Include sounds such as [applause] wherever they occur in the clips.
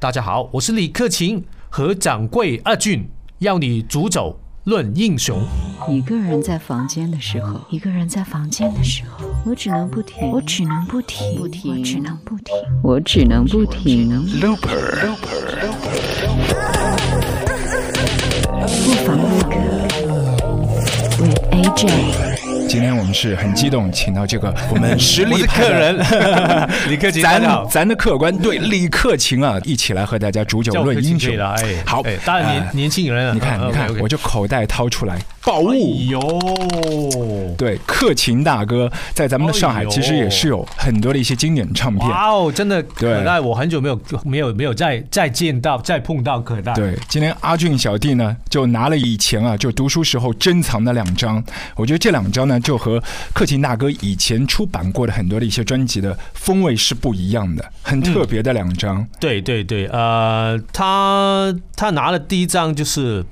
大家好，我是李克勤和掌柜阿俊，要你煮酒论英雄。一个人在房间的时候，一个人在房间的时候，我只能不停，我只能不停，不停，我只能不停，我只能不停。不妨微歌，with AJ。今天我们是很激动，请到这个我们实力派的客人。[laughs] 李克勤，咱。咱的客官对李克勤啊，一起来和大家煮酒论英雄。好哎当然年哎年轻人啊，你看，嗯你看我就口袋掏出来宝哎物。哟，对，克勤大哥在咱们的上海其实也是有很多的一些经典唱片。哇哦，真的可带，我很久没有没有没有再再见到再碰到可带。对，今天阿俊小弟呢，就拿了以前啊，就读书时候珍藏的两张，我觉得这两张呢，就和克勤大哥以前出版过的很多的一些专辑的风味是不一样的，很特别的两张。对对对，呃，他他拿了第一张就是，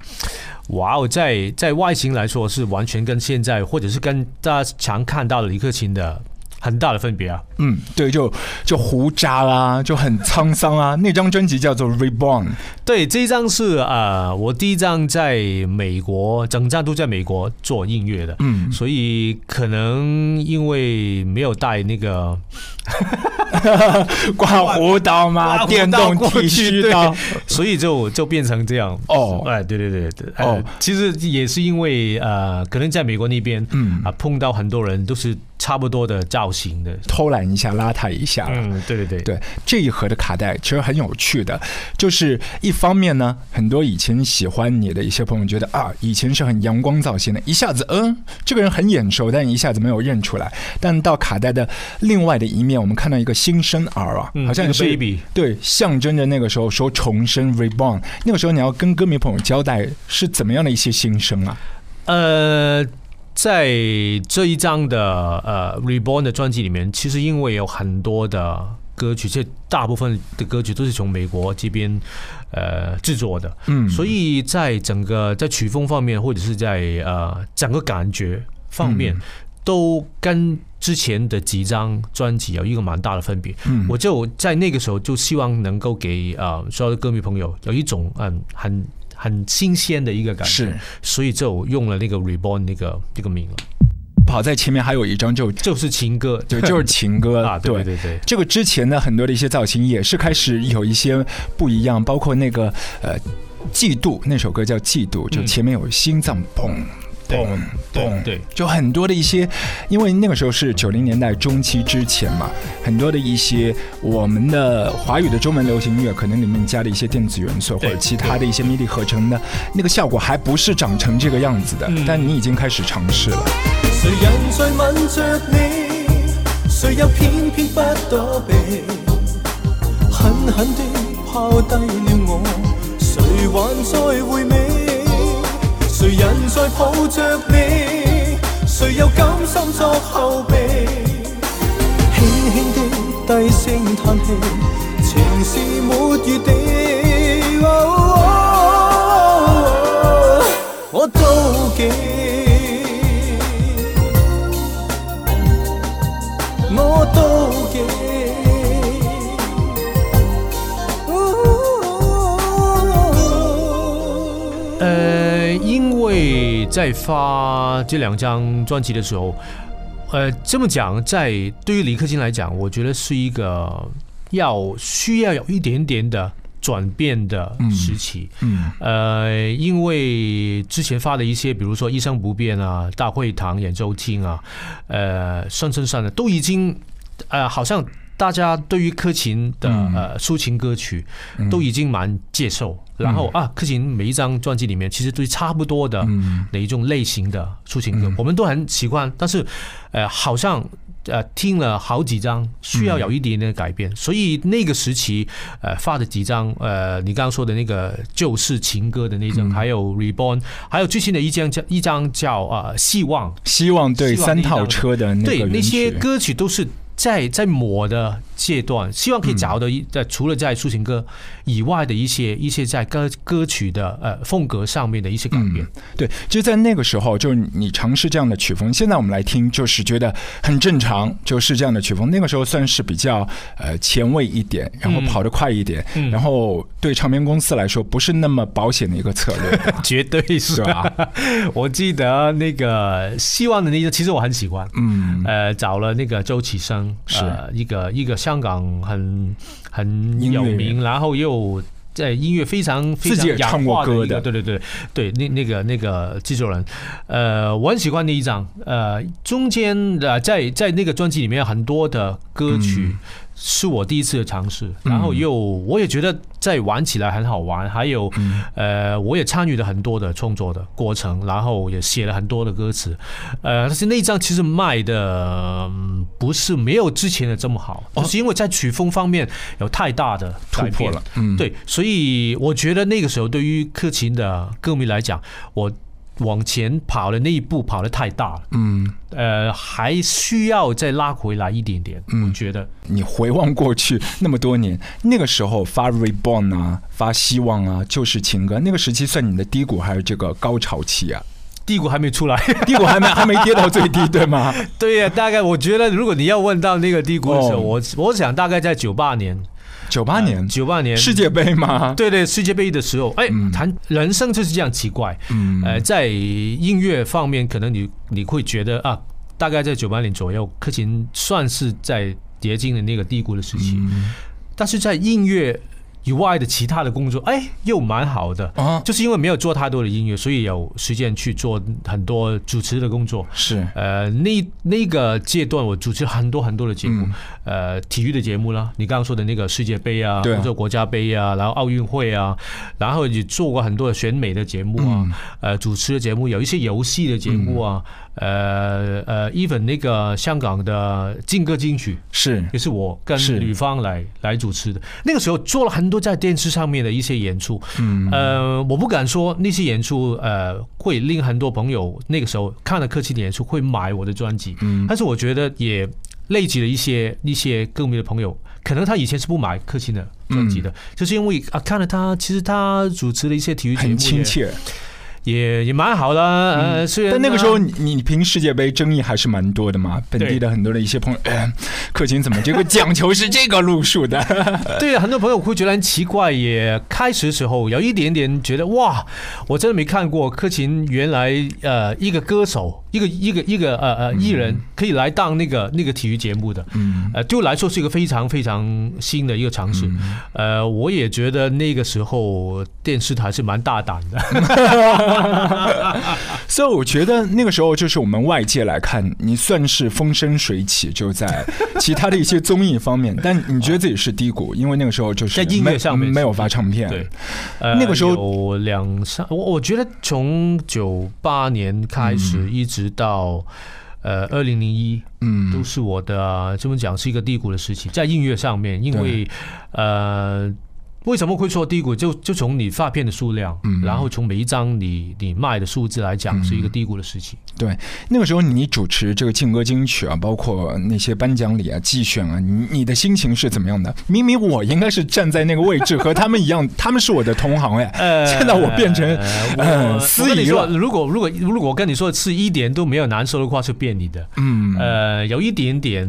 哇哦，在在外形来说是完全跟现在或者是跟大家常看到的李克勤的很大的分别啊。嗯，对，就就胡渣啦，就很沧桑啊。[laughs] 那张专辑叫做《Reborn》，对，这一张是呃，我第一张在美国，整张都在美国做音乐的，嗯，所以可能因为没有带那个 [laughs] 刮胡刀吗？[laughs] 刮胡刀电动剃去须刀。所以就就变成这样。哦，哎，对对对对，哦哦，其实也是因为呃，可能在美国那边，嗯啊，碰到很多人都是差不多的造型的。偷懒一下，邋遢一下了。嗯，对对对，对这一盒的卡带其实很有趣的，就是一方面呢，很多以前喜欢你的一些朋友觉得啊，以前是很阳光造型的，一下子嗯，这个人很眼熟，但一下子没有认出来。但到卡带的另外的一面，我们看到一个新生儿啊，好像是 baby 对，象征着那个时候说重生 reborn。那个时候你要跟歌迷朋友交代是怎么样的一些新生啊？呃，在这一张的呃 Reborn 的专辑里面，其实因为有很多的歌曲，这大部分的歌曲都是从美国这边呃制作的，嗯，所以在整个在曲风方面，或者是在呃整个感觉方面，嗯。都跟之前的几张专辑有一个蛮大的分别。嗯。我就在那个时候就希望能够给呃所有的歌迷朋友有一种嗯很很新鲜的一个感觉，是所以就用了那个 Reborn 那个这个名了，跑在前面还有一张就就是情歌，对就是情歌 [laughs] 啊，对对对对。这个之前呢很多的一些造型也是开始有一些不一样，包括那个呃。嫉妒那首歌叫《嫉妒》，就嗯前面有心脏砰对砰砰，对对就很多的一些，因为那个时候是九零年代中期之前嘛，很多的一些我们的华语的中文流行音乐，可能里面加了一些电子元素或者其他的一些 MIDI 合成的，那个效果还不是长成这个样子的，嗯但你已经开始尝试了。谁人在吻着你？谁又偏偏不躲避？狠狠地抛低了我，抱着你谁又甘心作后备？轻轻的低声叹气情是没余地。我妒忌。在发这两张专辑的时候，呃，这么讲，在对于李克勤来讲，我觉得是一个要需要有一点点的转变的时期。嗯呃，因为之前发的一些，比如说《一生不变》啊、《大会堂演奏厅》啊、呃《上衬衫》的，都已经呃，好像大家对于柯勤的、嗯呃抒情歌曲都已经蛮接受。然后啊，柯勤每一张专辑里面其实都是差不多的嗯哪一种类型的抒情歌，我们都很喜欢。但是呃，好像呃听了好几张，需要有一点点改变。所以那个时期呃发的几张呃，你刚刚说的那个旧式情歌的那张，还有 Reborn，还有最新的一张叫一张叫呃希望。希望对三套车的那个对，那些歌曲都是在在抹的阶段，希望可以找到一在除了在抒情歌以外的一些一些在歌歌曲的呃风格上面的一些改变。对，就在那个时候，就是你尝试这样的曲风。现在我们来听，就是觉得很正常，就是这样的曲风。那个时候算是比较呃前卫一点，然后跑得快一点，嗯然后对唱片公司来说不是那么保险的一个策略。[laughs] 绝对是吧？[laughs] 我记得那个希望的那个，其实我很喜欢。嗯，呃，找了那个周启生，是呃、一个一个香港很很有名，然后又在音乐非常非常自己也唱过歌的。对对对。对，那那个那个制作人，呃，我很喜欢那一张，呃，中间的在在那个专辑里面很多的歌曲。嗯是我第一次的尝试，然后又我也觉得在玩起来很好玩，还有、嗯。呃，我也参与了很多的创作的过程，然后也写了很多的歌词，呃，但是那一张其实卖的、嗯不是没有之前的这么好，就是因为在曲风方面有太大的突破了。嗯，对，所以我觉得那个时候对于克勤的歌迷来讲，我往前跑的那一步跑得太大了，嗯，呃，还需要再拉回来一点点。嗯我觉得你回望过去那么多年，那个时候发 Reborn 啊，发希望啊，就是情歌，那个时期算你的低谷还是这个高潮期啊？低谷还没出来。低谷还没还没跌到最低，对吗？[laughs] 对呀、大概我觉得，如果你要问到那个低谷的时候，哦我我想大概在九八年，九八年。九八年。世界杯吗？对对世界杯的时候，哎嗯，谈人生就是这样奇怪。嗯，呃，在音乐方面，可能你你会觉得啊，大概在九八年左右，柯勤算是在跌进了那个低谷的时期，嗯。但是在音乐以外的其他的工作，哎，又蛮好的。啊，就是因为没有做太多的音乐，所以有时间去做很多主持的工作。是。呃，那那个阶段我主持很多很多的节目，嗯。呃，体育的节目啦，你刚刚说的那个世界杯啊，或者国家杯啊，然后奥运会啊，然后也做过很多的选美的节目啊，嗯。呃，主持的节目，有一些游戏的节目啊，呃呃，even 那个香港的劲歌金曲。是也是我跟是吕方来来主持的。那个时候做了很多在电视上面的一些演出，嗯呃，我不敢说那些演出呃会令很多朋友那个时候看了客气的演出会买我的专辑，嗯但是我觉得也累积了一些一些歌迷的朋友。可能他以前是不买客气的专辑的，就是因为啊看了他，其实他主持的一些体育节目很亲切。也也蛮好的，呃，虽然但那个时候你你评世界杯争议还是蛮多的嘛，[laughs] 本地的很多的一些朋友，哎，克勤怎么这个讲求是这个路数的？[laughs] 对，很多朋友会觉得很奇怪，也开始的时候有一点点觉得哇，我真的没看过克勤原来呃一个歌手，一个一个一个呃呃艺人可以来当那个那个体育节目的，嗯。呃，对我来说是一个非常非常新的一个尝试，呃，我也觉得那个时候电视台是蛮大胆的，[laughs] 所以我觉得那个时候就是我们外界来看，你算是风生水起，就在其他的一些综艺方面，但你觉得自己是低谷，因为那个时候就是在音乐上面没有发唱片，对，呃那个时候有两三，我我觉得从九八年开始一直到。呃，二零零一，嗯。都是我的这么讲是一个低谷的时期，在音乐上面，因为呃，为什么会说低谷？就就从你发片的数量，嗯然后从每一张你你卖的数字来讲，是一个低谷的时期。对，那个时候你主持这个劲歌金曲啊，包括那些颁奖礼啊、季选啊，你你的心情是怎么样的？明明我应该是站在那个位置，和他们一样，[laughs] 他们是我的同行哎，呃现在我变成我呃司我跟你说，仪了，如果如果如果我跟你说是一点都没有难受的话，是骗你的。嗯呃，有一点点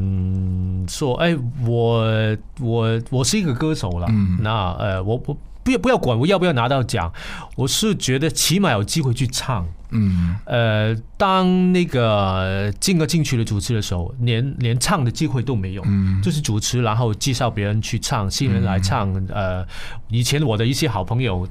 说，哎，我我我是一个歌手了，嗯那呃，我我不要不要管我要不要拿到奖，我是觉得起码有机会去唱。嗯呃，当那个进个进去的主持的时候，连连唱的机会都没有，嗯就是主持，然后介绍别人去唱，新人来唱。呃，以前我的一些好朋友。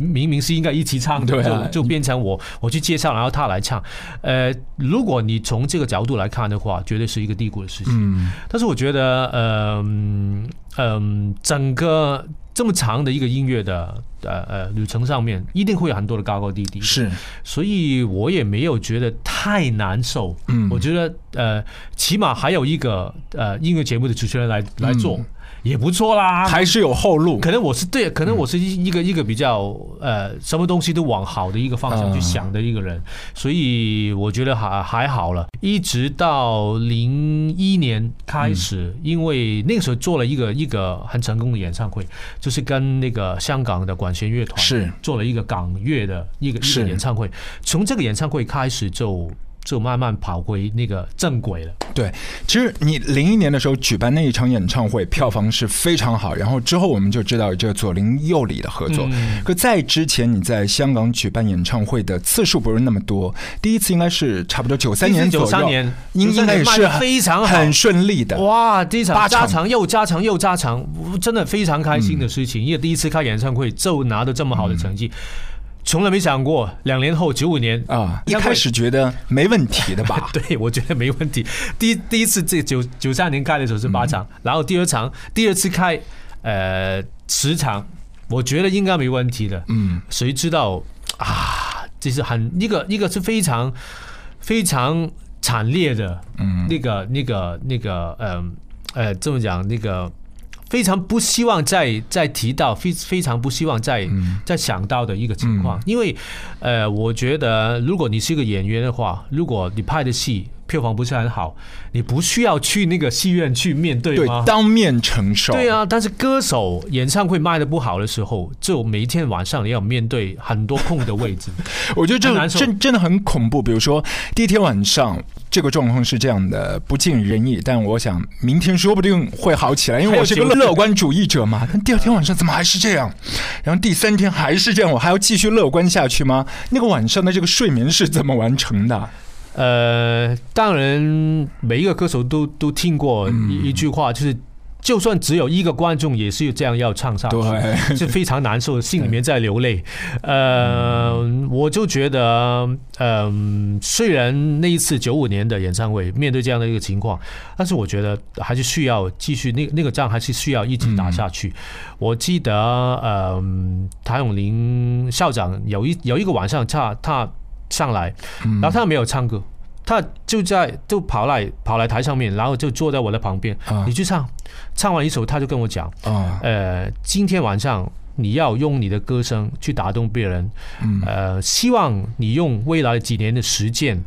明明是应该一起唱的，就就变成我我去介绍，然后他来唱。呃，如果你从这个角度来看的话，绝对是一个低谷的事情。嗯但是我觉得，呃嗯、嗯整个这么长的一个音乐的呃呃旅程上面，一定会有很多的高高低低。是所以我也没有觉得太难受。嗯我觉得呃，起码还有一个呃音乐节目的主持人来来做。也不错啦，还是有后路。可能我是对，可能我是一一个一个比较呃，什么东西都往好的一个方向去想的一个人，所以我觉得还还好了。一直到零一年开始，因为那个时候做了一个一个很成功的演唱会，就是跟那个香港的管弦乐团是。做了一个港乐的一个一个演唱会，从这个演唱会开始就。就慢慢跑回那个正轨了。对，其实你零一年的时候举办那一场演唱会，票房是非常好。然后之后我们就知道这个左邻右里的合作。可在之前，你在香港举办演唱会的次数不是那么多。第一次应该是差不多九三年左右，九三年应应该也是非常很顺利的。哇，第一场加长又加长又加长，真的非常开心的事情。因为第一次开演唱会就拿到这么好的成绩。从来没想过，两年后九五年啊，一开始觉得没问题的吧？[laughs] 对，我觉得没问题。第一第一次这九九三年开的时候是八场，然后第二场第二次开呃十场，我觉得应该没问题的。嗯，谁知道啊？这是很一个一个是非常非常惨烈的，嗯，那个那个那个嗯呃这么讲那个。非常不希望再再提到，非非常不希望再再想到的一个情况，因为，呃，我觉得如果你是一个演员的话，如果你拍的戏。票房不是很好，你不需要去那个戏院去面对吗？当面承受。对啊，但是歌手演唱会卖的不好的时候，就每一天晚上你要面对很多空的位置。[laughs] 我觉得这真真的很恐怖。比如说第一天晚上这个状况是这样的，不尽人意，但我想明天说不定会好起来，因为我是个乐观主义者嘛。但第二天晚上怎么还是这样？然后第三天还是这样，我还要继续乐观下去吗？那个晚上的这个睡眠是怎么完成的？呃，当然，每一个歌手都都听过一一句话，就是就算只有一个观众，也是这样要唱上去，[laughs] 是非常难受，心里面在流泪。[laughs] 呃，我就觉得，嗯，虽然那一次九五年的演唱会面对这样的一个情况，但是我觉得还是需要继续那那个仗，还是需要一直打下去。我记得，嗯，谭咏麟校长有一有一个晚上，他他。上来，然后他没有唱歌，他就在就跑来跑来台上面，然后就坐在我的旁边。你去唱，唱完一首，他就跟我讲：，呃，今天晚上你要用你的歌声去打动别人，呃，希望你用未来几年的时间，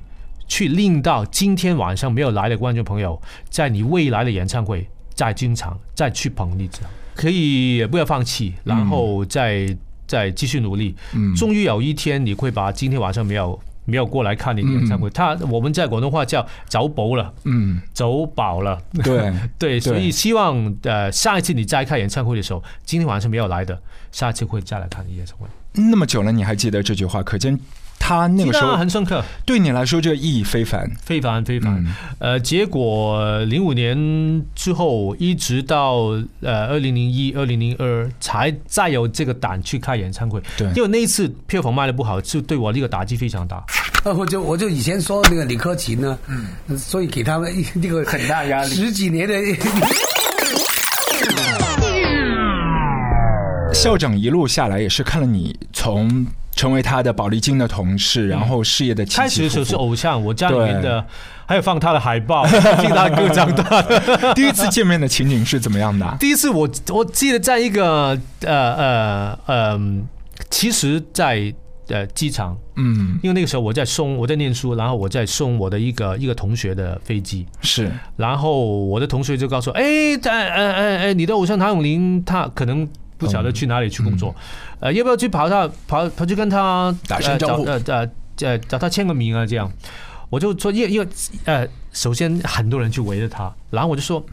去令到今天晚上没有来的观众朋友，在你未来的演唱会再经常再去捧你，可以不要放弃，然后再。再继续努力，嗯，终于有一天你会把今天晚上没有没有过来看你的演唱会，他我们在广东话叫走饱了，嗯，走饱了，对 [laughs] 对，所以希望呃下一次你再看演唱会的时候，今天晚上没有来的，下一次会再来看你演唱会。那么久了，你还记得这句话？可见。他那个时候很深刻，对你来说这个意义非凡，非凡非凡。呃，结果零五年之后，一直到呃二零零一、二零零二，才再有这个胆去开演唱会。对，因为那一次票房卖的不好，就对我那个打击非常大。我就我就以前说那个李克勤呢，嗯，所以给他们 [laughs] 那个很大压力，十几年的。[laughs] 校长一路下来也是看了你从。成为他的宝丽金的同事，然后事业的开始的时候是偶像，我家里面的还有放他的海报，[laughs] 听他歌长大。[laughs] 第一次见面的情景是怎么样的？第一次我我记得在一个呃呃呃，其实，在呃机场，嗯，因为那个时候我在送我在念书，然后我在送我的一个一个同学的飞机，是，然后我的同学就告诉我，哎，在呃呃哎，你的偶像谭咏麟，他可能。不晓得去哪里去工作，呃，要不要去跑他跑跑去跟他打声招呼？呃呃呃，找他签个名啊，这样。我就说，因为因为呃，首先很多人去围着他，然后我就说，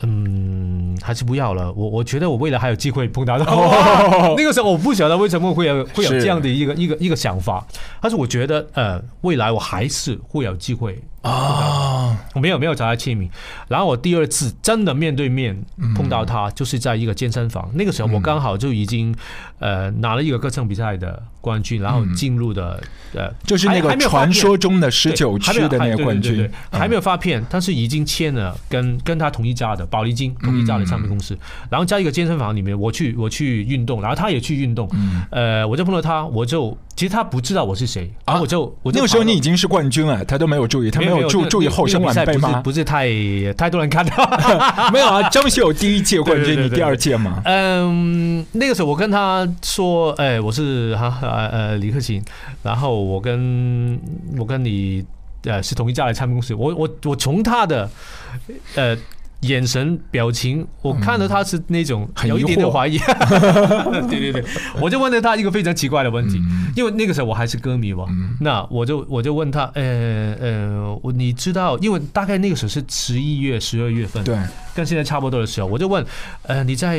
嗯，还是不要了。我我觉得我未来还有机会碰到他。[laughs] 那个时候我不晓得为什么会有会有这样的一个一个一个想法，但是我觉得呃，未来我还是会有机会。啊，我没有没有找他签名，然后我第二次真的面对面碰到他，就是在一个健身房。那个时候我刚好就已经呃拿了一个歌唱比赛的冠军，然后进入的呃就是那个传说中的十九区的那个冠军，还没有发片，但是已经签了跟跟他同一家的保丽金同一家的唱片公司，然后在一个健身房里面，我去我去运动，然后他也去运动，呃，我就碰到他，我就其实他不知道我是谁，然后我就我就那个时候你已经是冠军了，他都没有注意，他没有注注意后生晚辈吗？不是太太多人看到。[laughs] 没有啊，张学友第一届冠军，你第二届嘛？嗯，那个时候我跟他说，哎，我是哈呃呃李克勤，然后我跟我跟你呃是同一家的唱片公司，我我我从他的呃。眼神、表情，我看到他是那种很有一点点怀疑。对 [laughs] 对对，[laughs] 我就问了他一个非常奇怪的问题，嗯。因为那个时候我还是歌迷嘛。那我就我就问他，呃呃，我你知道，因为大概那个时候是十一月、十二月份，对，跟现在差不多的时候，我就问，呃，你在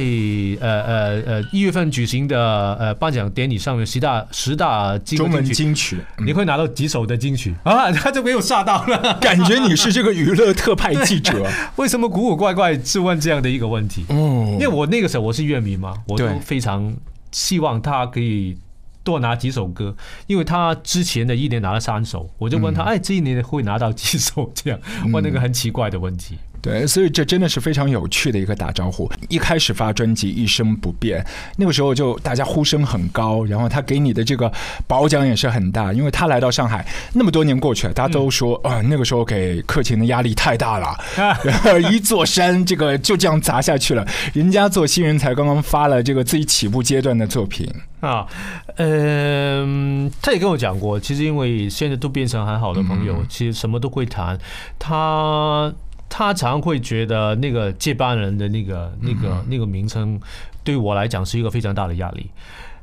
呃呃呃一月份举行的呃颁奖典礼上面十大十大金中文金曲，你会拿到几首的金曲 [laughs] 啊？他就没有吓到了。感觉你是这个娱乐特派记者 [laughs] 为什么古古怪怪是问这样的一个问题？嗯因为我那个时候我是乐迷嘛，我对都非常希望他可以多拿几首歌，因为他之前的一年拿了三首，我就问嗯他，哎，这一年会拿到几首？这样问那个很奇怪的问题。对，所以这真的是非常有趣的一个打招呼。一开始发专辑一声不变，那个时候就大家呼声很高，然后他给你的这个褒奖也是很大，因为他来到上海那么多年过去了，大家都说啊、[laughs] 那个时候给克勤的压力太大了，然 [laughs] 后一座山这个就这样砸下去了。人家做新人才刚刚发了这个自己起步阶段的作品，啊，嗯，他也跟我讲过，其实因为现在都变成很好的朋友，其实什么都会谈。他他常会觉得那个接班人的那个那个那个名称，对我来讲是一个非常大的压力。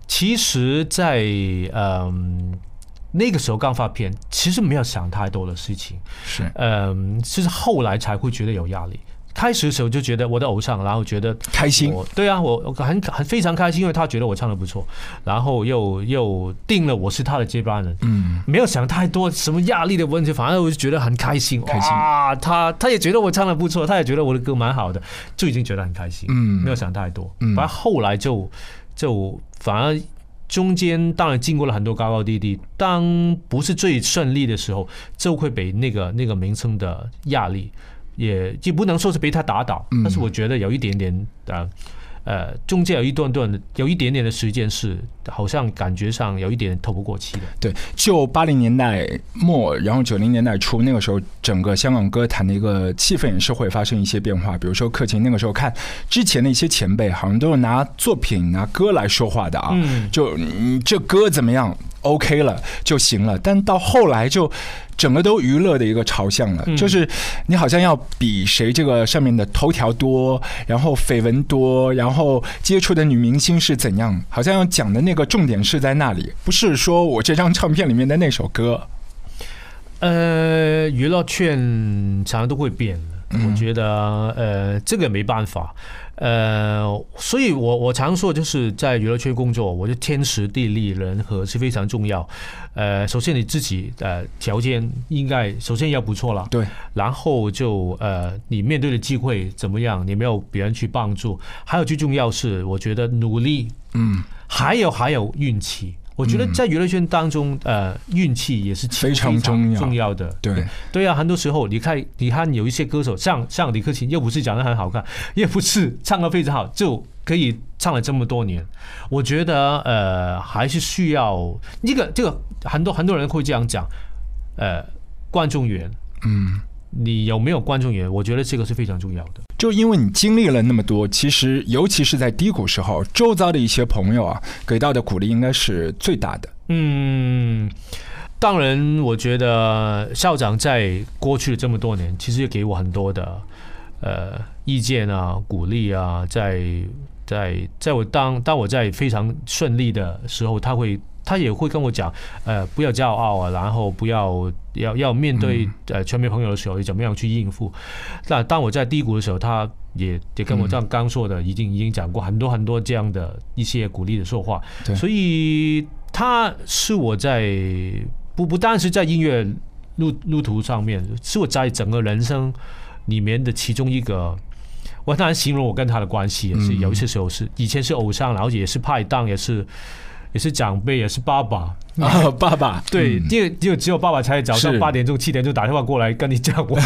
其实在，嗯那个时候刚发片，其实没有想太多的事情，是嗯，是后来才会觉得有压力。开始的时候就觉得我的偶像，然后觉得开心。对啊，我我很很非常开心，因为他觉得我唱的不错，然后又又定了我是他的接班人，嗯，没有想太多什么压力的问题，反而我就觉得很开心，开心。啊，他他也觉得我唱的不错，他也觉得我的歌蛮好的，就已经觉得很开心，嗯。没有想太多，嗯。反正后来就就反而。中间当然经过了很多高高低低，当不是最顺利的时候，就会被那个那个名称的压力，也也不能说是被他打倒，但是我觉得有一点点啊呃，中间有一段段的有一点点的时间是好像感觉上有一点透不过气的。对，就八零年代末，然后九零年代初，那个时候整个香港歌坛的一个气氛也是会发生一些变化。比如说克勤那个时候看之前的一些前辈，好像都是拿作品、拿歌来说话的啊，嗯就你这歌怎么样？OK 了就行了，但到后来就整个都娱乐的一个朝向了，嗯就是你好像要比谁这个上面的头条多，然后绯闻多，然后接触的女明星是怎样，好像要讲的那个重点是在那里，不是说我这张唱片里面的那首歌。呃，娱乐圈常常都会变的，我觉得呃，这个没办法。呃，所以我我常说，就是在娱乐圈工作，我觉得天时地利人和是非常重要。呃，首先你自己呃条件应该首先要不错了，对，然后就呃你面对的机会怎么样，你没有别人去帮助，还有最重要是，我觉得努力，嗯，还有还有运气。我觉得在娱乐圈当中，呃，运气也是非常重要重要的。对，对啊，很多时候你看，你看有一些歌手，像像李克勤，又不是长得很好看，也不是唱歌非常好，就可以唱了这么多年。我觉得呃，还是需要一个这个很多很多人会这样讲，呃，观众缘，嗯。你有没有观众缘？我觉得这个是非常重要的。就因为你经历了那么多，其实尤其是在低谷时候，周遭的一些朋友啊，给到的鼓励应该是最大的。嗯，当然，我觉得校长在过去的这么多年，其实也给我很多的呃意见啊、鼓励啊，在在在我当当我在非常顺利的时候，他会他也会跟我讲，呃，不要骄傲啊，然后不要要要面对呃全民朋友的时候，怎么样去应付。那当我在低谷的时候，他也也跟我这样刚说的，已经已经讲过很多很多这样的一些鼓励的说话，所以他是我在不不单是在音乐路路途上面，是我在整个人生里面的其中一个。我很难形容我跟他的关系，也是有一些时候是以前是偶像，然后也是拍档，也是也是长辈，也是爸爸。[laughs] 啊，爸爸，对，嗯。因为因为只有爸爸才早上八点钟、七点钟打电话过来跟你讲话，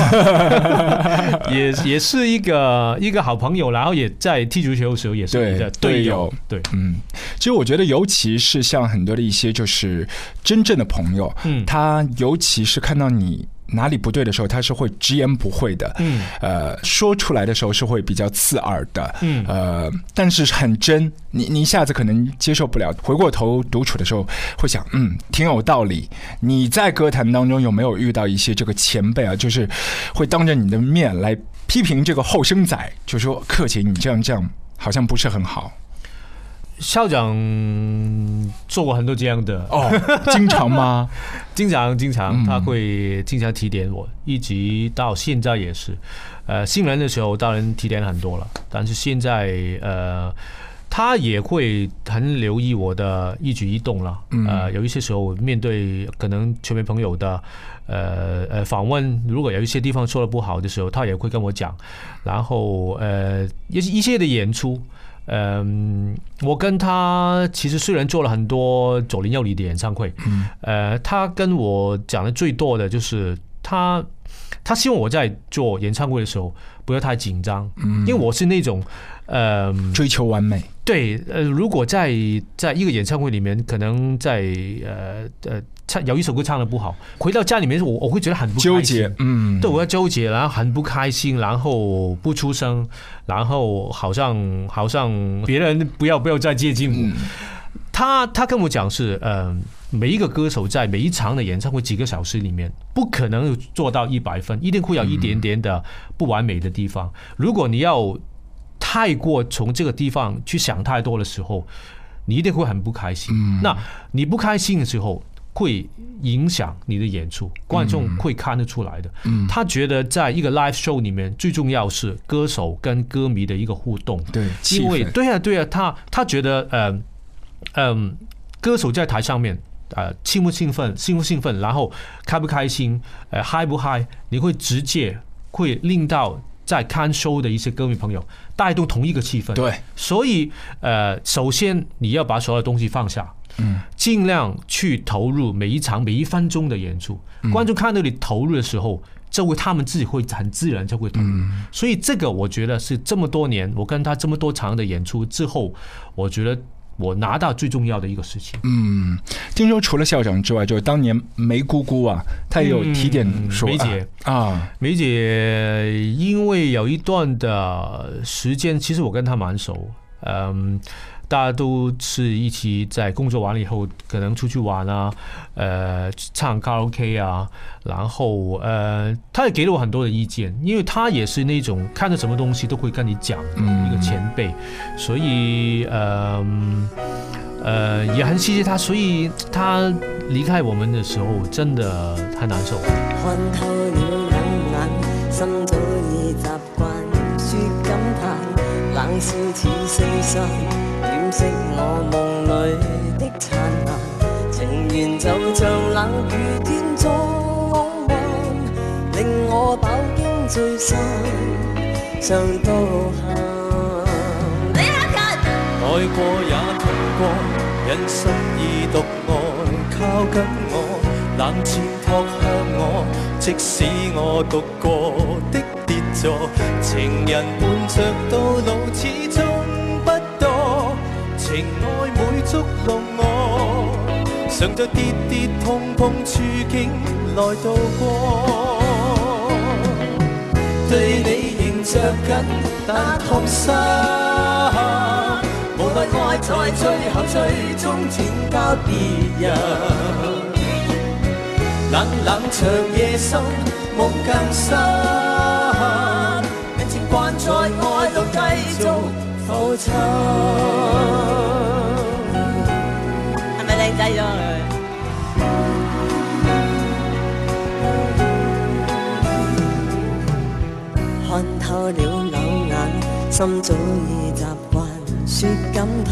[laughs] 也也是一个一个好朋友，然后也在踢足球的时候也是对你的队友，对，嗯，其实我觉得，尤其是像很多的一些就是真正的朋友，嗯。他尤其是看到你。哪里不对的时候，他是会直言不讳的，嗯，呃，说出来的时候是会比较刺耳的，嗯。呃，但是很真，你你一下子可能接受不了，回过头独处的时候会想，嗯，挺有道理。你在歌坛当中有没有遇到一些这个前辈啊，就是会当着你的面来批评这个后生仔，就说克勤你这样这样好像不是很好校长做过很多这样的，哦，经常吗？[laughs] 经常经常嗯他会经常提点我，一直到现在也是。呃，新人的时候当然提点很多了，但是现在呃，他也会很留意我的一举一动了。呃，有一些时候面对可能球迷朋友的呃呃访问，如果有一些地方说的不好的时候，他也会跟我讲。然后呃，一一些的演出。嗯，我跟他其实虽然做了很多左邻右里的演唱会，嗯呃，他跟我讲的最多的就是他，他希望我在做演唱会的时候不要太紧张，嗯因为我是那种，呃，追求完美，对，呃，如果在在一个演唱会里面，可能在呃呃唱有一首歌唱的不好，回到家里面我我会觉得很不纠结，嗯，对，我要纠结，然后很不开心，然后不出声，然后好像好像别人不要不要再接近我。他他跟我讲是，呃，每一个歌手在每一场的演唱会几个小时里面，不可能做到一百分，一定会有一点点的不完美的地方。如果你要太过从这个地方去想太多的时候，你一定会很不开心。那你不开心的时候，会影响你的演出，观众会看得出来的。他觉得在一个 live show 里面，最重要是歌手跟歌迷的一个互动。对，气因为对啊对啊，他他觉得呃嗯，歌手在台上面。呃，兴不兴奋，兴不兴奋，然后开不开心，呃，嗨不嗨，你会直接会令到在看 show 的一些歌迷朋友带动同一个气氛。对，所以呃，首先你要把所有东西放下，嗯，尽量去投入每一场每一分钟的演出。嗯观众看到你投入的时候，就会他们自己会很自然就会投入。嗯所以这个我觉得是这么多年我跟他这么多场的演出之后，我觉得我拿到最重要的一个事情。嗯，听说除了校长之外，就是当年梅姑姑啊，她也有提点说，嗯梅姐啊啊，梅姐因为有一段的时间，其实我跟她蛮熟，嗯，大家都是一起在工作完了以后，可能出去玩啊，呃，唱卡拉 OK 啊，然后呃，他也给了我很多的意见，因为他也是那种看到什么东西都会跟你讲的一个前辈，所以呃。呃，也很谢谢他，所以他离开我们的时候真的太难受。了，冷笑，惜我梦里的灿烂，情缘就像冷雨天中云，令我饱经最深，你刀痕。爱过也痛过，忍心已独爱，靠紧我，冷箭托向我，即使我独过的跌坐，情人伴着到老始终。情愛每觸弄我，常在跌跌碰碰處境來度過。對你仍着緊，但痛心。無奈愛在最後最終轉交別人。冷冷長夜深，夢更深。人情慣在愛路繼續浮沉。係咪靚仔咗佢？看透了兩眼，心早已習慣說感嘆，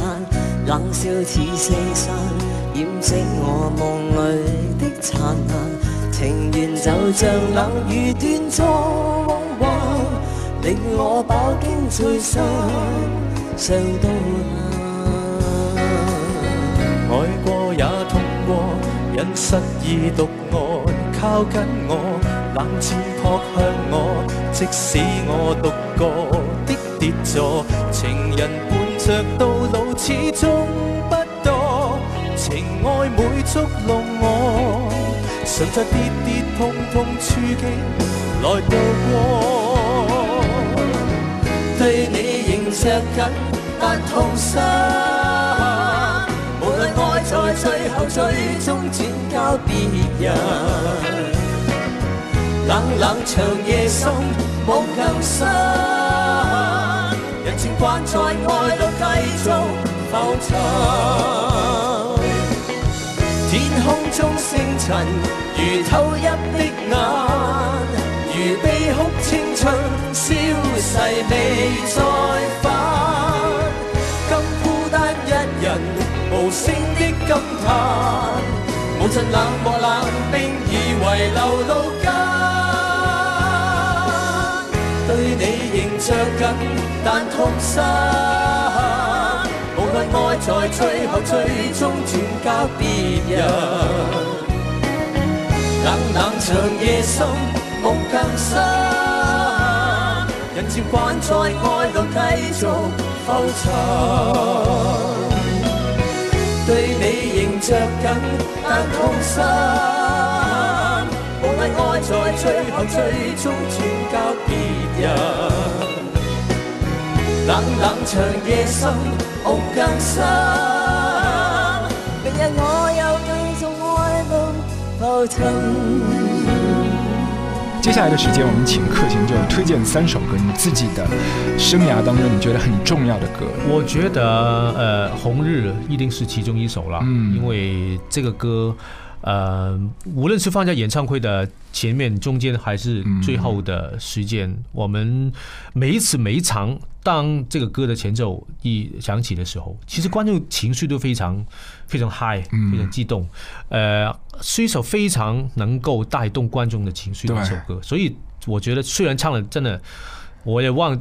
冷笑似四散，掩飾我夢裏的燦爛。情緣就像冷雨斷中彎，令我飽經醉心，上到愛過也痛過，因失意獨愛靠紧我，冷箭扑向我，即使我獨個的跌坐，情人伴着到老始終不多，情爱每捉弄我，常在跌跌碰碰處境來渡過。對你仍着緊，但痛心。無論愛在最後最終轉交別人，冷冷長夜深，夢更深。人情慣在愛裏繼續浮沉。天空中星塵如偷泣的眼，如悲哭青春消逝未再返。今孤單一人，無聲的感嘆，無盡冷漠冷冰已遺留路間。對你仍着緊，但痛心。無論愛在最後最終轉交別人，冷冷長夜深，夢更深，人漸慣在愛裏繼續浮沉。對你仍着緊，但痛心。無論愛在最後最終轉交別人。冷冷長夜深，夢更深。明日我又繼續愛路浮沉。接下来的时间，我们请克勤就推荐三首歌，你自己的生涯当中你觉得很重要的歌。我觉得呃，《红日》一定是其中一首了，嗯因为这个歌，呃，无论是放在演唱会的前面、中间还是最后的时间，我们每一次每一场，当这个歌的前奏一响起的时候，其实观众情绪都非常非常嗨，非常激动，呃，是一首非常能够带动观众的情绪的一首歌，所以我觉得虽然唱了真的。我也忘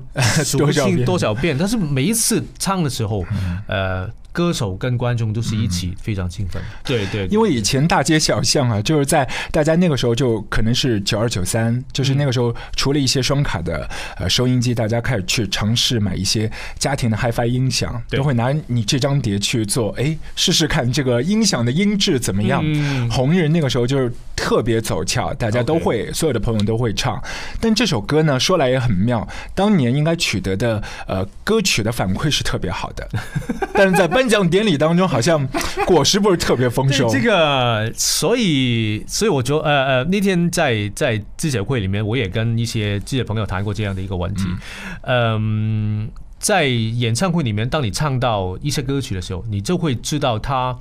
数不 [laughs] 清多少遍。多少遍，但是每一次唱的时候，呃，歌手跟观众都是一起非常兴奋。对对，因为以前大街小巷啊，就是在大家那个时候就可能是九二九三，就是那个时候除了一些双卡的呃收音机，大家开始去尝试买一些家庭的 HiFi 音响，都会拿你这张碟去做，哎，试试看这个音响的音质怎么样。嗯。红人那个时候就是特别走俏，大家都会所有的朋友都会唱。但这首歌呢，说来也很妙，当年应该取得的呃歌曲的反馈是特别好的，[laughs] 但是在颁奖典礼当中，好像果实不是特别丰收。这个，所以所以我觉得呃呃，那天在在记者会里面，我也跟一些记者朋友谈过这样的一个问题，嗯。在演唱会里面，当你唱到一些歌曲的时候，你就会知道它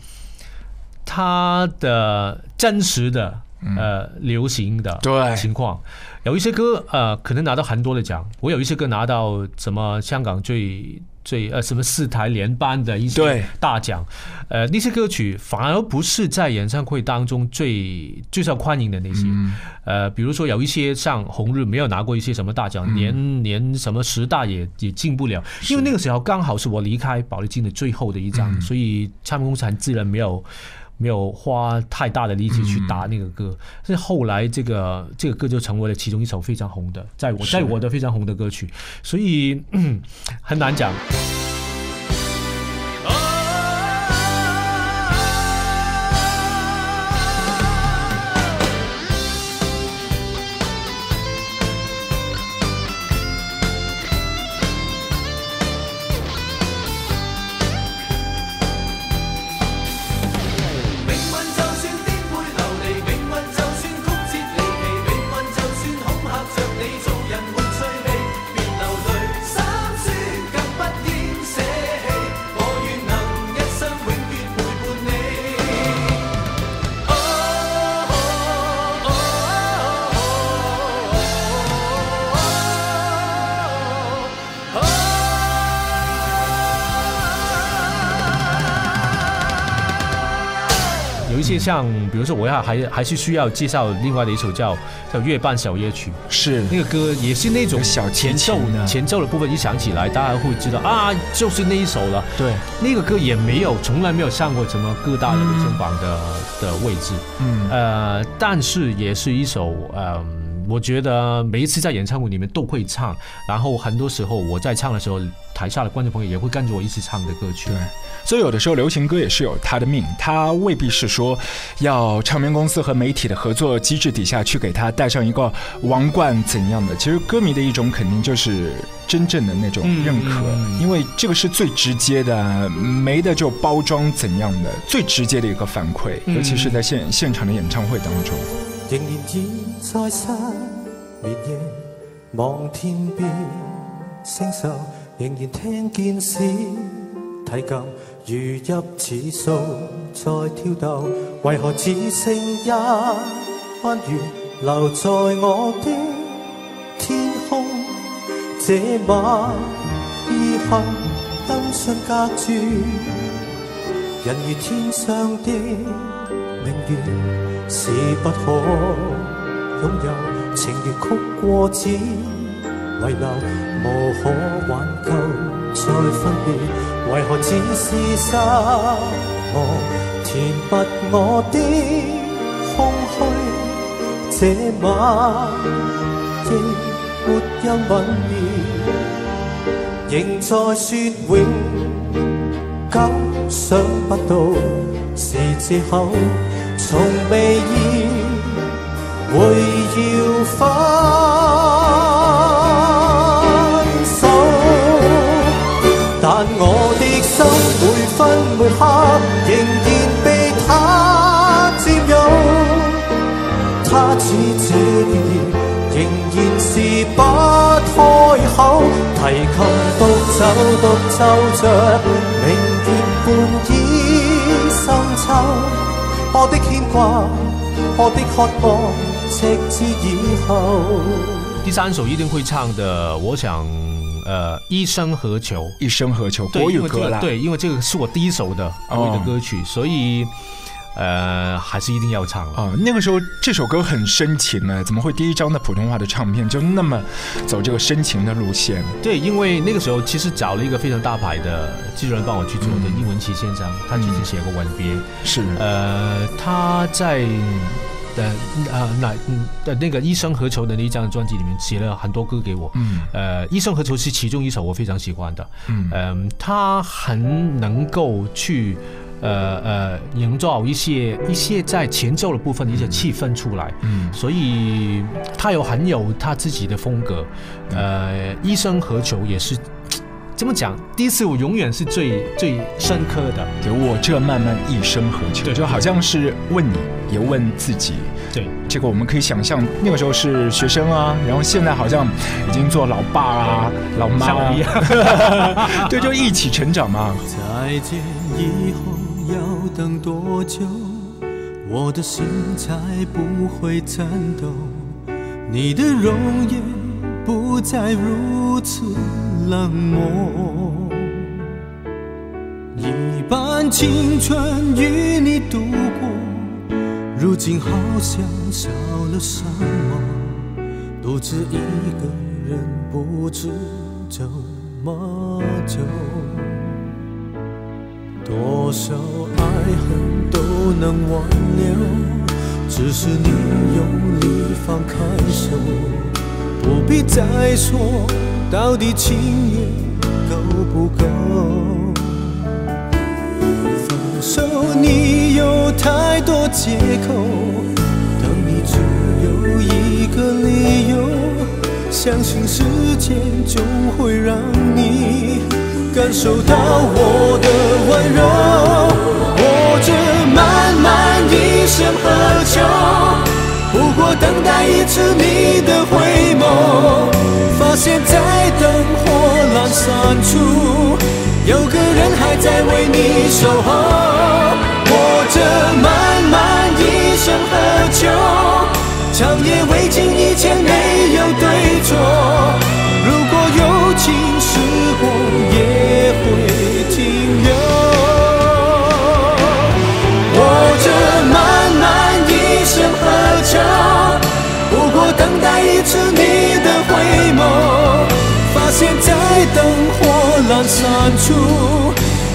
它的真实的呃流行的对情况。有一些歌呃可能拿到很多的奖，我有一些歌拿到什么香港最最呃什么四台联班的一些大奖，呃那些歌曲反而不是在演唱会当中最最受欢迎的那些，呃比如说有一些像红日没有拿过一些什么大奖，连连什么十大也也进不了，因为那个时候刚好是我离开宝丽金的最后的一张，所以唱片公司很自然没有。没有花太大的力气去打那个歌，是后来这个这个歌就成为了其中一首非常红的，在我在我的非常红的歌曲，所以嗯很难讲。像，比如说我要还还是需要介绍另外的一首叫叫《月半小夜曲》，是那个歌也是那种小前奏琴的前奏的部分一响起来，大家会知道啊，就是那一首了。对，那个歌也没有从来没有上过什么各大的流行榜的、的位置，嗯呃，但是也是一首嗯。我觉得每一次在演唱会里面都会唱，然后很多时候我在唱的时候，台下的观众朋友也会跟着我一起唱的歌曲。对，所以有的时候流行歌也是有它的命，它未必是说要唱片公司和媒体的合作机制底下去给它戴上一个王冠怎样的。其实歌迷的一种肯定就是真正的那种认可，因为这个是最直接的，没的就包装怎样的最直接的一个反馈，尤其是在现现场的演唱会当中。仍然倚在失眠夜，望天边星宿，仍然聽見小提琴如泣似訴在跳動，為何只剩一弯月留在我的天空？這晚以後燈相隔绝，人如天上的明月。是不可擁有，情如曲過只遗留，無可挽救再分別，為何只是失望填密我的空虛？這晚亦沒有吻别，仍在说永久，想不到是借口。從未意會要分分每刻仍然被他占有。他似这段夜仍然是不开口，提琴独奏独奏着明月半倚深秋。我的牵挂，我的渴望，直至以后。第三首一定会唱的，我想，呃，一生何求？一生何求？国语歌啦。对，因为这个是我第一首的国语的歌曲，所以。呃，还是一定要唱啊！那个时候这首歌很深情呢，怎么会第一张的普通话的唱片就那么走这个深情的路线？对，因为那个时候其实找了一个非常大牌的制作人帮我去做的，英文琪先生，他之前写过《吻别》，是呃，他在的呃那的那个《一生何求》的那一张专辑里面写了很多歌给我，嗯，呃，《一生何求》是其中一首我非常喜欢的，嗯，他很能够去。呃呃，营造一些一些在前奏的部分的一些气氛出来，嗯，所以他有很有他自己的风格。呃，一生何求也是这么讲，第一次我永远是最最深刻的。对我这慢慢一生何求，就好像是问你，也问自己。对，这个我们可以想象，那个时候是学生啊，然后现在好像已经做老爸啊、老妈啊，[laughs] 对，就一起成长嘛。再见以后。要等多久，我的心才不会颤抖？你的容颜不再如此冷漠，一半青春与你度过，如今好像少了什么，独自一个人不知怎么走。多少爱恨都能挽留，只是你用力放开手，不必再说到底情缘够不够。分手你有太多借口，等你只有一个理由，相信时间总会让你。感受到我的温柔，我这漫漫一生何求？不过等待一次你的回眸，发现在灯火阑珊处，有个人还在为你守候。我这漫漫一生何求？长夜未尽，一切没有对错。如果有情时光也等待一次你的回眸，发现在灯火阑珊处，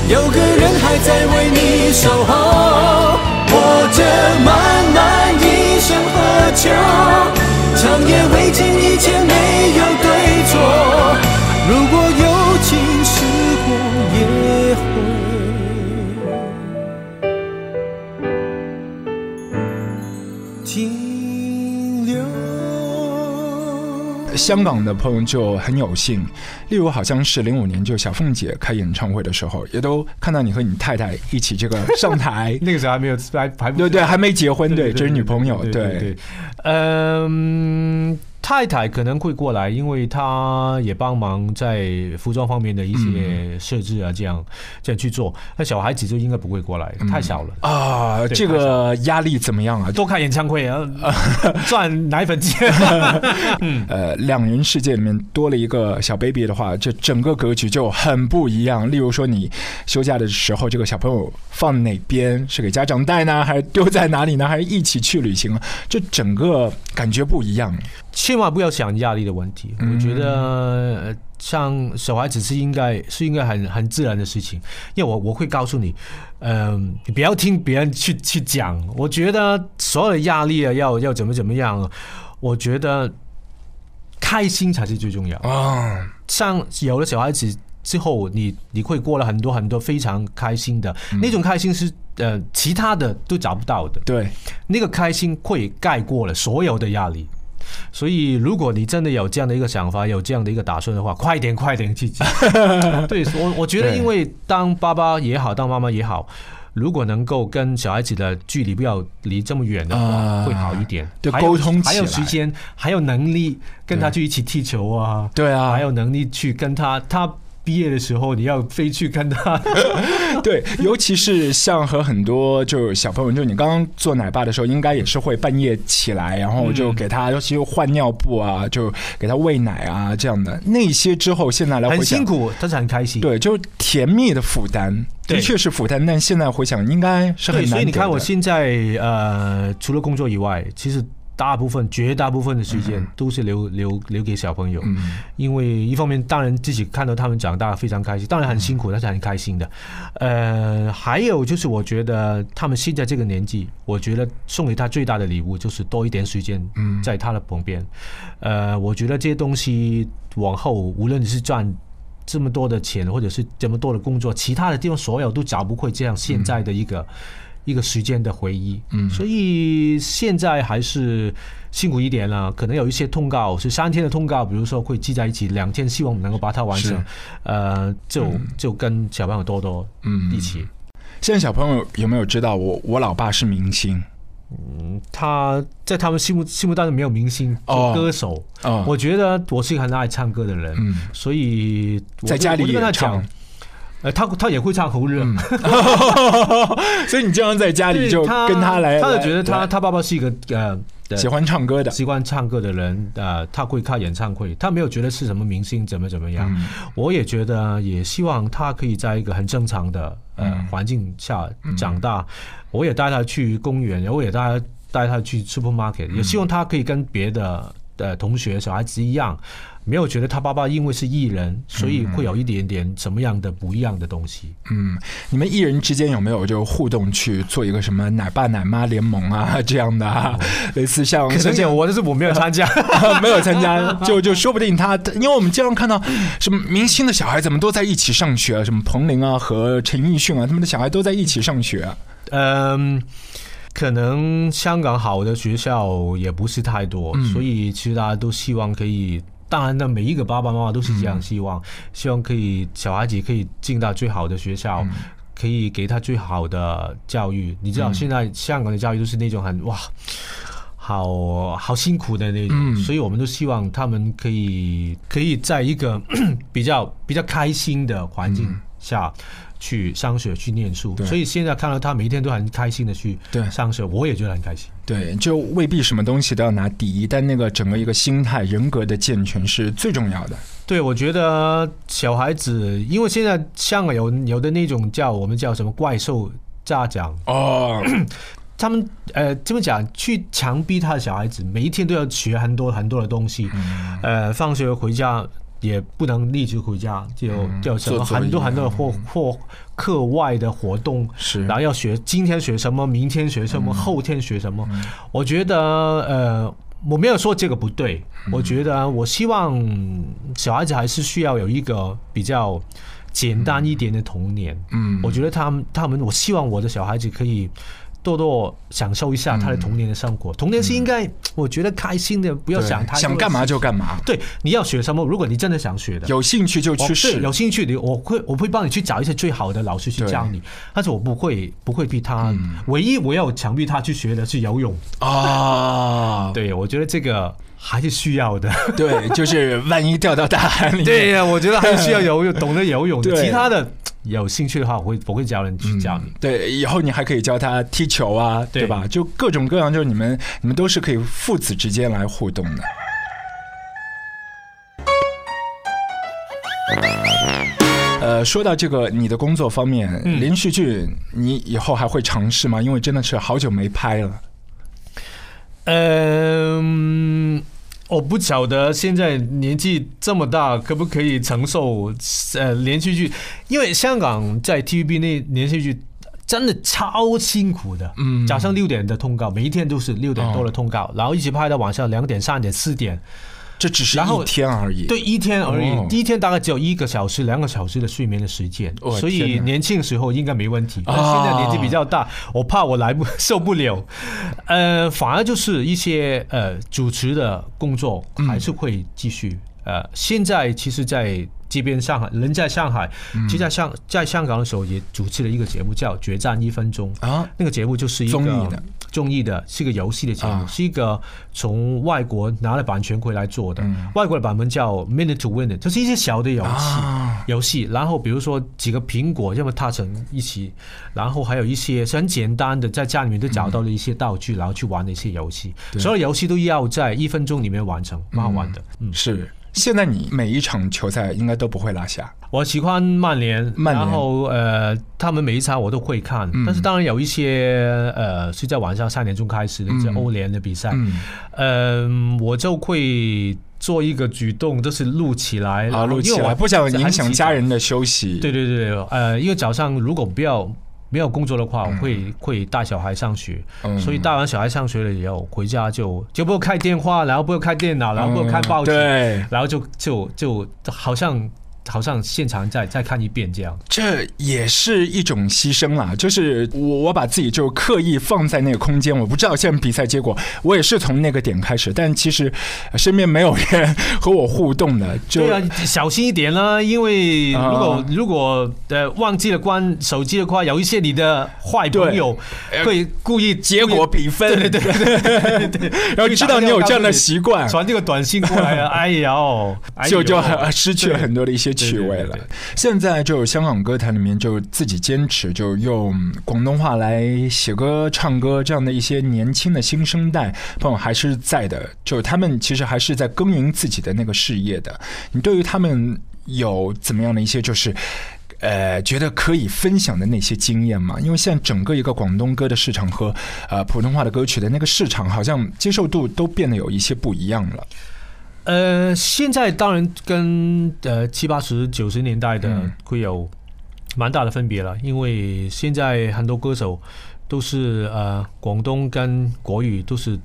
有个人还在为你守候。我这漫漫一生何求？长夜未尽，一切没有对错。如果香港的朋友就很有幸，例如好像是零五年就小凤姐开演唱会的时候，也都看到你和你太太一起这个上台 [laughs] 那个时候还没有还还对对，还没结婚，对，对这是女朋友，对对，嗯。太太可能会过来，因为她也帮忙在服装方面的一些设置啊，这样这样去做。那小孩子就应该不会过来，太小了。啊，这个压力怎么样啊？多看演唱会啊，[laughs] 赚奶粉钱。嗯呃，两人世界里面多了一个小 baby 的话，这整个格局就很不一样。例如说，你休假的时候，这个小朋友放哪边？是给家长带呢，还是丢在哪里呢？还是一起去旅行啊？这整个感觉不一样。千万不要想压力的问题。嗯我觉得呃像小孩子是应该是应该很很自然的事情，因为我我会告诉你，嗯、你不要听 [laughs] 别人去去讲。我觉得所有的压力啊，要要怎么怎么样啊，我觉得开心才是最重要。啊，像有了小孩子之后，你你会过了很多很多非常开心的、那种开心是呃其他的都找不到的。对，那个开心会盖过了所有的压力。所以，如果你真的有这样的一个想法，有这样的一个打算的话，快点，快点去讲。[laughs] 对我，我觉得，因为当爸爸也好，当妈妈也好，如果能够跟小孩子的距离不要离这么远的话，啊会好一点。对沟通起还有时间，还有能力跟他去一起踢球啊。对啊还有能力去跟他，他毕业的时候你要飞去看他。[laughs] 对，尤其是像和很多就是小朋友，就你刚刚做奶爸的时候，应该也是会半夜起来，然后就给他，尤其又换尿布啊，就给他喂奶啊这样的。那些之后，现在来回辛，苦，但是很开心。对，就是甜蜜的负担，的确是负担，但现在回想，应该是很，难。所以你看，我现在呃，除了工作以外，其实大部分、绝大部分的时间都是留留留给小朋友，嗯因为一方面当然自己看到他们长大非常开心，当然很辛苦，但是很开心的。呃，还有就是我觉得他们现在这个年纪，我觉得送给他最大的礼物就是多一点时间在他的旁边。呃，我觉得这些东西往后无论你是赚。这么多的钱，或者是这么多的工作，其他的地方所有都找不回这样现在的一个、一个时间的回忆。嗯，所以现在还是辛苦一点了，可能有一些通告是三天的通告，比如说会记在一起，两天希望能够把它完成。呃，就就跟小朋友多多嗯一起。现在小朋友有没有知道我我老爸是明星？嗯他在他们心目心目当中没有明星，哦歌手。哦我觉得我是一个很爱唱歌的人，嗯所以在家里跟他也唱讲，呃，他他也会唱喉热。[laughs] 所以你经常在家里就跟他来，他就觉得他他爸爸是一个呃喜欢唱歌的，喜欢唱歌的人，呃，他会开演唱会，他没有觉得是什么明星怎么怎么样。嗯我也觉得，也希望他可以在一个很正常的嗯呃环境下长大。我也带他去公园，我也带他带他去 supermarket，也希望他可以跟别的呃同学小孩子一样，没有觉得他爸爸因为是艺人，所以会有一点点什么样的不一样的东西。嗯，你们艺人之间有没有就互动去做一个什么奶爸奶妈联盟啊这样的啊？类似像可能我，但是我没有参加。[laughs] 没有参加，就就说不定他，因为我们经常看到什么明星的小孩怎么都在一起上学，什么彭羚啊和陈奕迅啊，他们的小孩都在一起上学啊。嗯，可能香港好的学校也不是太多，嗯所以其实大家都希望可以。当然呢，每一个爸爸妈妈都是这嗯样希望，希望可以小孩子可以进到最好的学校，嗯可以给他最好的教育。你知道，现在香港的教育都是那种很哇。好好辛苦的那种，嗯所以我们都希望他们可以可以在一个 [coughs] 比较比较开心的环境下去上学、去念书。所以现在看到他每一天都很开心的去对上学，我也觉得很开心。对，就未必什么东西都要拿第一，但那个整个一个心态、人格的健全是最重要的。对，我觉得小孩子，因为现在香港有有的那种叫我们叫什么怪兽家长，哦，[clears throat] 他们呃这么讲，去强逼他的小孩子每一天都要学很多很多的东西，嗯呃，放学回家也不能立即回家，就就什么做很多很多的或或课外的活动，是然后要学今天学什么，明天学什么，后天学什么。我觉得呃。我没有说这个不对，我觉得我希望小孩子还是需要有一个比较简单一点的童年。嗯我觉得他们他们，我希望我的小孩子可以多多享受一下他的童年的生活。童年是应该，我觉得开心的，不要想他想干嘛就干嘛，对，你要学什么？如果你真的想学的，有兴趣就去试有。兴趣你我会我会帮你去找一些最好的老师去教你，但是我不会不会逼他。嗯唯一我要强逼他去学的是游泳。啊，对，我觉得这个还是需要的。对，就是万一掉到大海里，[laughs] 对呀、我觉得还是需要游泳，懂得游泳的。其他的有兴趣的话，我会我会教人去教你。对，以后你还可以教他踢球啊，对对吧？就各种各样，就是你们你们都是可以父子之间来互动的。呃，说到这个你的工作方面，嗯连续剧你以后还会尝试吗？因为真的是好久没拍了。嗯，我不晓得现在年纪这么大，可不可以承受呃连续剧？因为香港在 TVB 那连续剧。真的超辛苦的，嗯早上六点的通告，每一天都是六点多的通告，然后一直拍到晚上两点、三点、四点，这只是一天而已。对，一天而已。第，一天大概只有一个小时、两个小时的睡眠的时间，哦所以年轻时候应该没问题。现在年纪比较大，我怕我来不受不了，[laughs] 呃，反而就是一些呃主持的工作嗯还是会继续。呃，现在其实在这边上海，人在上海，嗯。其实在香在香港的时候也主持了一个节目叫《决战一分钟》啊。那个节目就是一个综艺的是一个游戏的节目，啊是一个从外国拿了版权回来做的。嗯外国的版本叫 Minute to Win，it，就是一些小的游戏。啊游戏，然后比如说几个苹果要么踏成一起，然后还有一些是很简单的，在家里面都找到了一些道具，然后去玩的一些游戏。所有游戏都要在一分钟里面完成，蛮好玩的。嗯，是。现在你每一场球赛应该都不会落下。我喜欢曼联，曼联。然后呃，他们每一场我都会看，但是当然有一些呃是在晚上三点钟开始的一些欧联的比赛，嗯。嗯、我就会做一个举动，就是录起来，啊，录起来，因为我不想影响家人的休息。对对对，呃，因为早上如果不要没有工作的话，我会会带小孩上学，嗯。所以带完小孩上学了以后，回家就就不会开电话，然后不会开电脑，然后不会看报纸，嗯，然后就就就好像好像现场再再看一遍这样。这也是一种牺牲啦，就是我我把自己就刻意放在那个空间，我不知道现在比赛结果，我也是从那个点开始，但其实呃身边没有人和我互动的，就对啊，小心一点啦，因为如果、啊如果呃忘记了关手机的话，有一些你的坏朋友会故意结果比分，对对对对对对，[laughs] 然后知道你有这样的习惯，传这个短信过来啊，哎呀哦，[laughs] 哎呦。就就很失去了很多的一些趣味了。现在就香港歌坛里面，就自己坚持就用广东话来写歌、唱歌这样的一些年轻的新生代朋友还是在的，就是他们其实还是在耕耘自己的那个事业的。你对于他们有怎么样的一些就是？呃，觉得可以分享的那些经验吗？因为现在整个一个广东歌的市场和呃普通话的歌曲的那个市场，好像接受度都变得有一些不一样了。呃，现在当然跟呃七八十九十年代的嗯。会有蛮大的分别了，因为现在很多歌手都是呃广东跟国语都是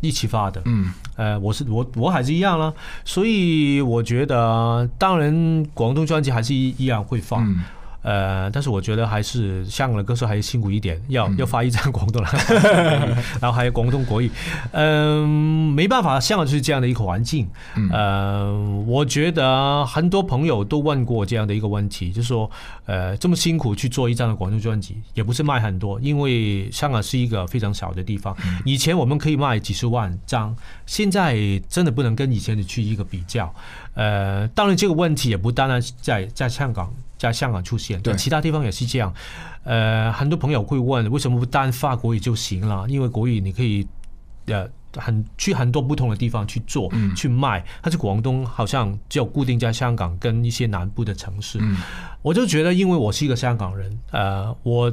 一起发的，嗯，呃，我是我我还是一样啦，所以我觉得当然广东专辑还是一一样会放。嗯呃，但是我觉得还是香港的歌手还是辛苦一点，要、嗯要发一张广东人，[laughs] 然后还有广东国语，嗯、没办法，香港就是这样的一个环境。嗯呃，我觉得很多朋友都问过这样的一个问题，就是说，呃，这么辛苦去做一张的广东专辑，也不是卖很多，因为香港是一个非常小的地方。以前我们可以卖几十万张，现在真的不能跟以前的去一个比较。呃，当然这个问题也不单单在在香港，在香港出现，对其他地方也是这样。呃，很多朋友会问，为什么不单发国语就行了？因为国语你可以呃很去很多不同的地方去做、嗯去卖，但是广东好像只有固定在香港跟一些南部的城市。嗯我就觉得，因为我是一个香港人，呃，我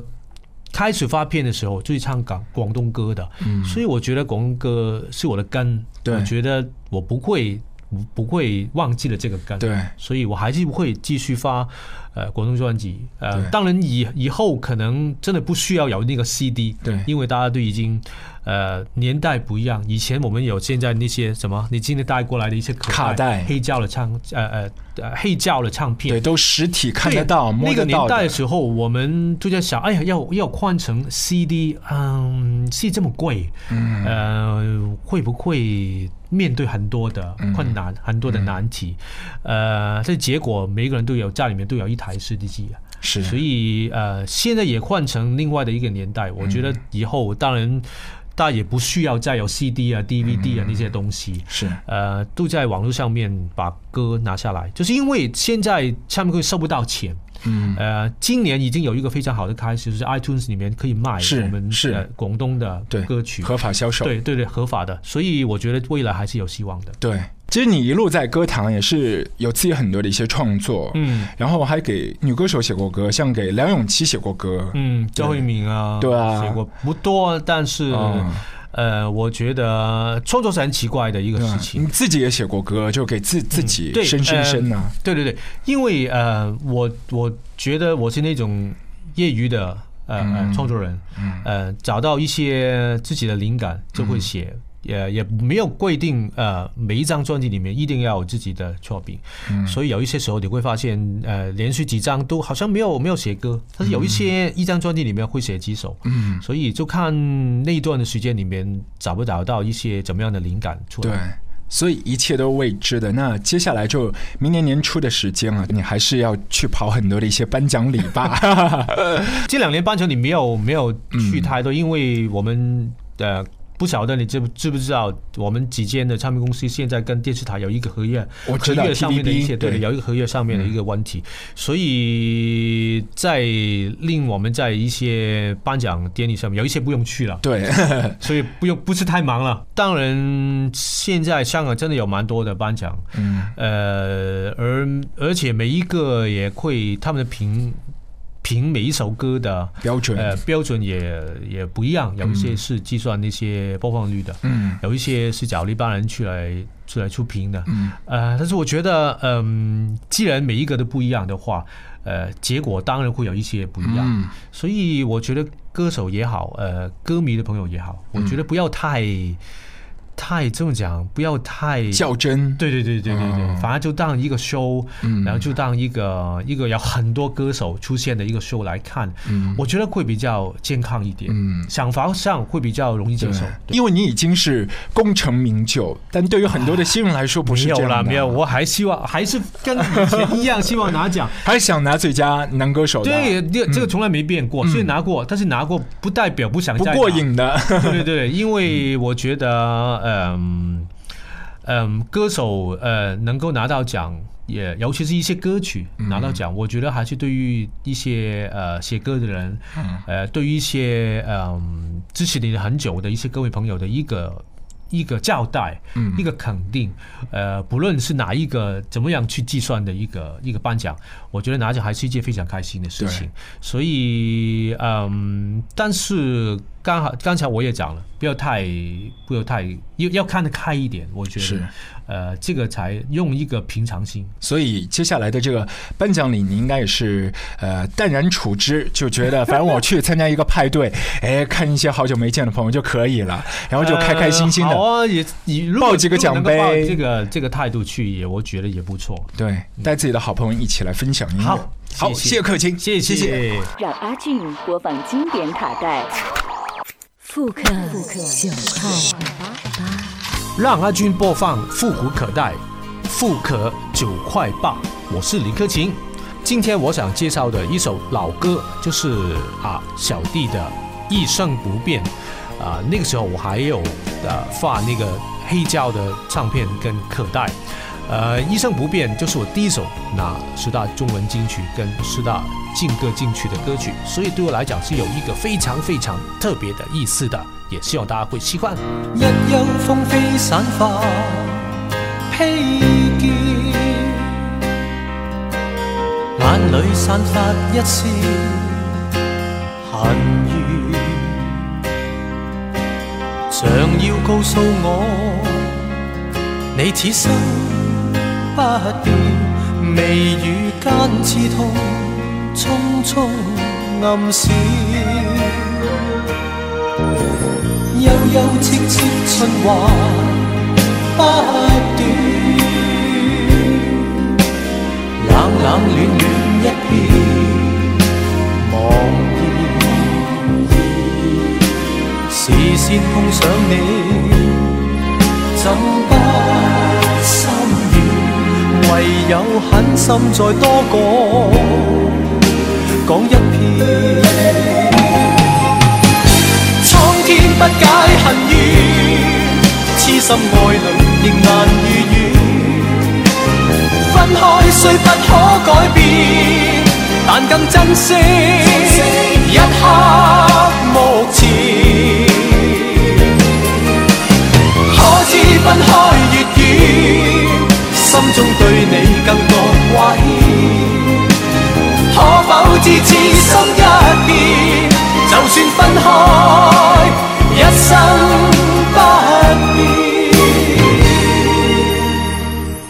开始发片的时候就是唱港广东歌的，所以我觉得广东歌是我的根。对我觉得我不会不不会忘记了这个根。对所以我还是会继续发呃广东专辑。呃，当然以以后可能真的不需要有那个 CD，对因为大家都已经呃年代不一样。以前我们有现在那些什么，你今天带过来的一些卡带黑胶的唱呃呃呃黑胶的唱片对，，都实体看得到、摸那个年。代的时候，我们就在想，哎呀，要要换成 CD，嗯，CD 这么贵，嗯，呃，会不会面对很多的困难，很多的难题？呃，这结果每个人都有家里面都有一台 CD 机啊。是。所以呃，现在也换成另外的一个年代，我觉得以后当然大家也不需要再有 CD 啊、DVD 啊那些东西，是。呃，都在网络上面把歌拿下来，就是因为现在唱片会收不到钱。嗯，呃，今年已经有一个非常好的开始，就是 iTunes 里面可以卖是我们是。呃广东的对歌曲，合法销售。对对对，合法的，所以我觉得未来还是有希望的。对，其实你一路在歌坛也是有自己很多的一些创作，嗯。然后还给女歌手写过歌，像给梁咏琪写过歌，嗯，周慧敏啊，对啊。写过不多，但是、嗯呃，我觉得创作是很奇怪的一个事情你。自己也写过歌，就给自自己对生生生啊，对对对，因为呃，我我觉得我是那种业余的呃呃创作人，呃，找到一些自己的灵感就会写。也也没有规定，呃，每一张专辑里面一定要有自己的作品，所以有一些时候你会发现，呃，连续几张都好像没有没有写歌，但是有一些一张专辑里面会写几首，嗯，所以就看那一段的时间里面找不找到一些怎么样的灵感出来。对。所以一切都未知的。那接下来就明年年初的时间啊，你还是要去跑很多的一些颁奖礼吧。[laughs] 这两年颁奖礼没有没有去太多，因为我们呃不晓得你知不知不知道，我们几间的唱片公司现在跟电视台有一个合约，合我知道约上面的一些对对。有一个合约上面的一个问题，所以在令我们在一些颁奖典礼上面有一些不用去了。对，[laughs] 所以不用不是太忙了。当然，现在香港真的有蛮多的颁奖，嗯，呃，而而且每一个也会他们的评评每一首歌的标准，呃标准也也不一样，有一些是计算那些播放率的，嗯。有一些是找一帮人去来出来出评的，嗯，呃，但是我觉得，嗯，既然每一个都不一样的话，呃，结果当然会有一些不一样，嗯。所以我觉得歌手也好，呃，歌迷的朋友也好，我觉得不要太、太这么讲，不要太较真，对对对对对对，哦反而就当一个 show，、嗯。然后就当一个一个有很多歌手出现的一个 show 来看，嗯。我觉得会比较健康一点，嗯。想法上会比较容易接受。因为你已经是功成名就，但对于很多的新人来说不是这样的。没有，我还希望还是跟以前一样，希望拿奖。[laughs] 还想拿最佳男歌手的，对，这这个从来没变过，所以拿过，但是拿过不代表不想不过瘾的，[laughs] 对对对，因为我觉得，嗯嗯，歌手呃能够拿到奖，也尤其是一些歌曲拿到奖，我觉得还是对于一些呃写歌的人，呃，对于一些嗯支持你很久的一些各位朋友的一个。一个交代，一个肯定，呃，不论是哪一个怎么样去计算的一个一个颁奖，我觉得拿奖还是一件非常开心的事情。所以，嗯，但是刚好刚才我也讲了，不要太不要太要要看得开一点，我觉是得，呃，这个才用一个平常心。所以接下来的这个颁奖礼，你应该也是呃淡然处之，就觉得反正我去参加一个派对，[laughs] 哎，看一些好久没见的朋友就可以了，然后就开开心心的，呃好啊，也也如果抱几个奖杯这个这个态度去，也我觉得也不错。对，带自己的好朋友一起来分享音乐。好好，谢谢谢谢克勤，谢谢谢。让阿俊播放经典卡带，复刻九块八。让阿俊播放复古可带，复刻九块八。我是李克勤，今天我想介绍的一首老歌，就是啊小弟的《一生不变》啊，那个时候我还有呃发那个黑胶的唱片跟可带，呃，《一生不变》就是我第一首拿十大中文金曲跟十大劲歌金曲的歌曲，所以对我来讲是有一个非常非常特别的意思的，也希望大家会喜欢。一休風飛散發披肩，眼裏散發一絲恨怨，想要告訴我，你此生不變，眉宇间刺痛，匆匆暗閃。悠悠戚戚循環不心再多讲，讲一遍。苍天不解恨怨，痴心爱侣仍难如愿。分开虽不可改变，但更珍惜一刻目前。可知分开越远，心中对你更多可否知痴心一片，就算分开，一生不变。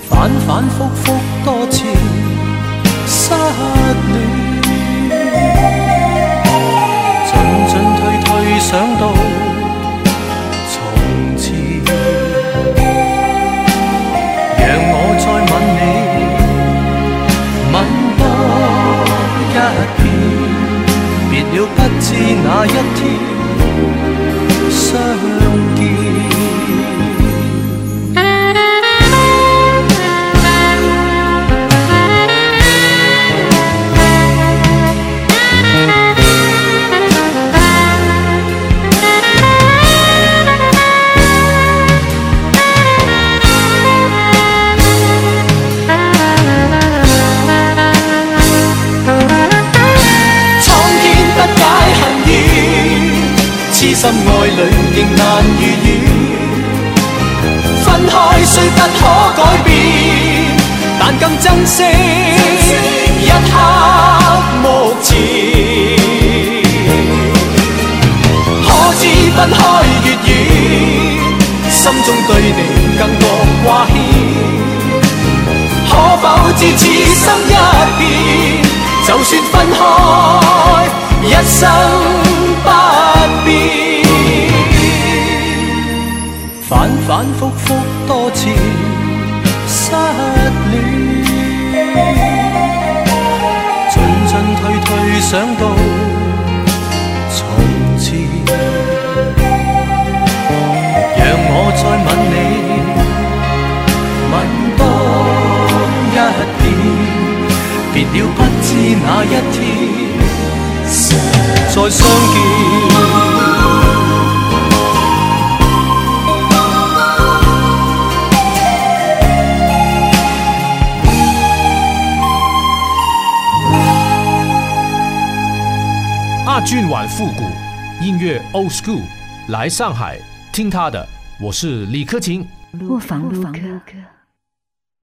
反反复复多次失恋，了不知哪一天生不變。反反复复多次失戀，進進退退想到從前，讓我再吻你。吻多一遍，別了不知哪一天再相見。阿俊玩复古音乐 Old School，来上海听他的，我是李克勤。卧房录歌。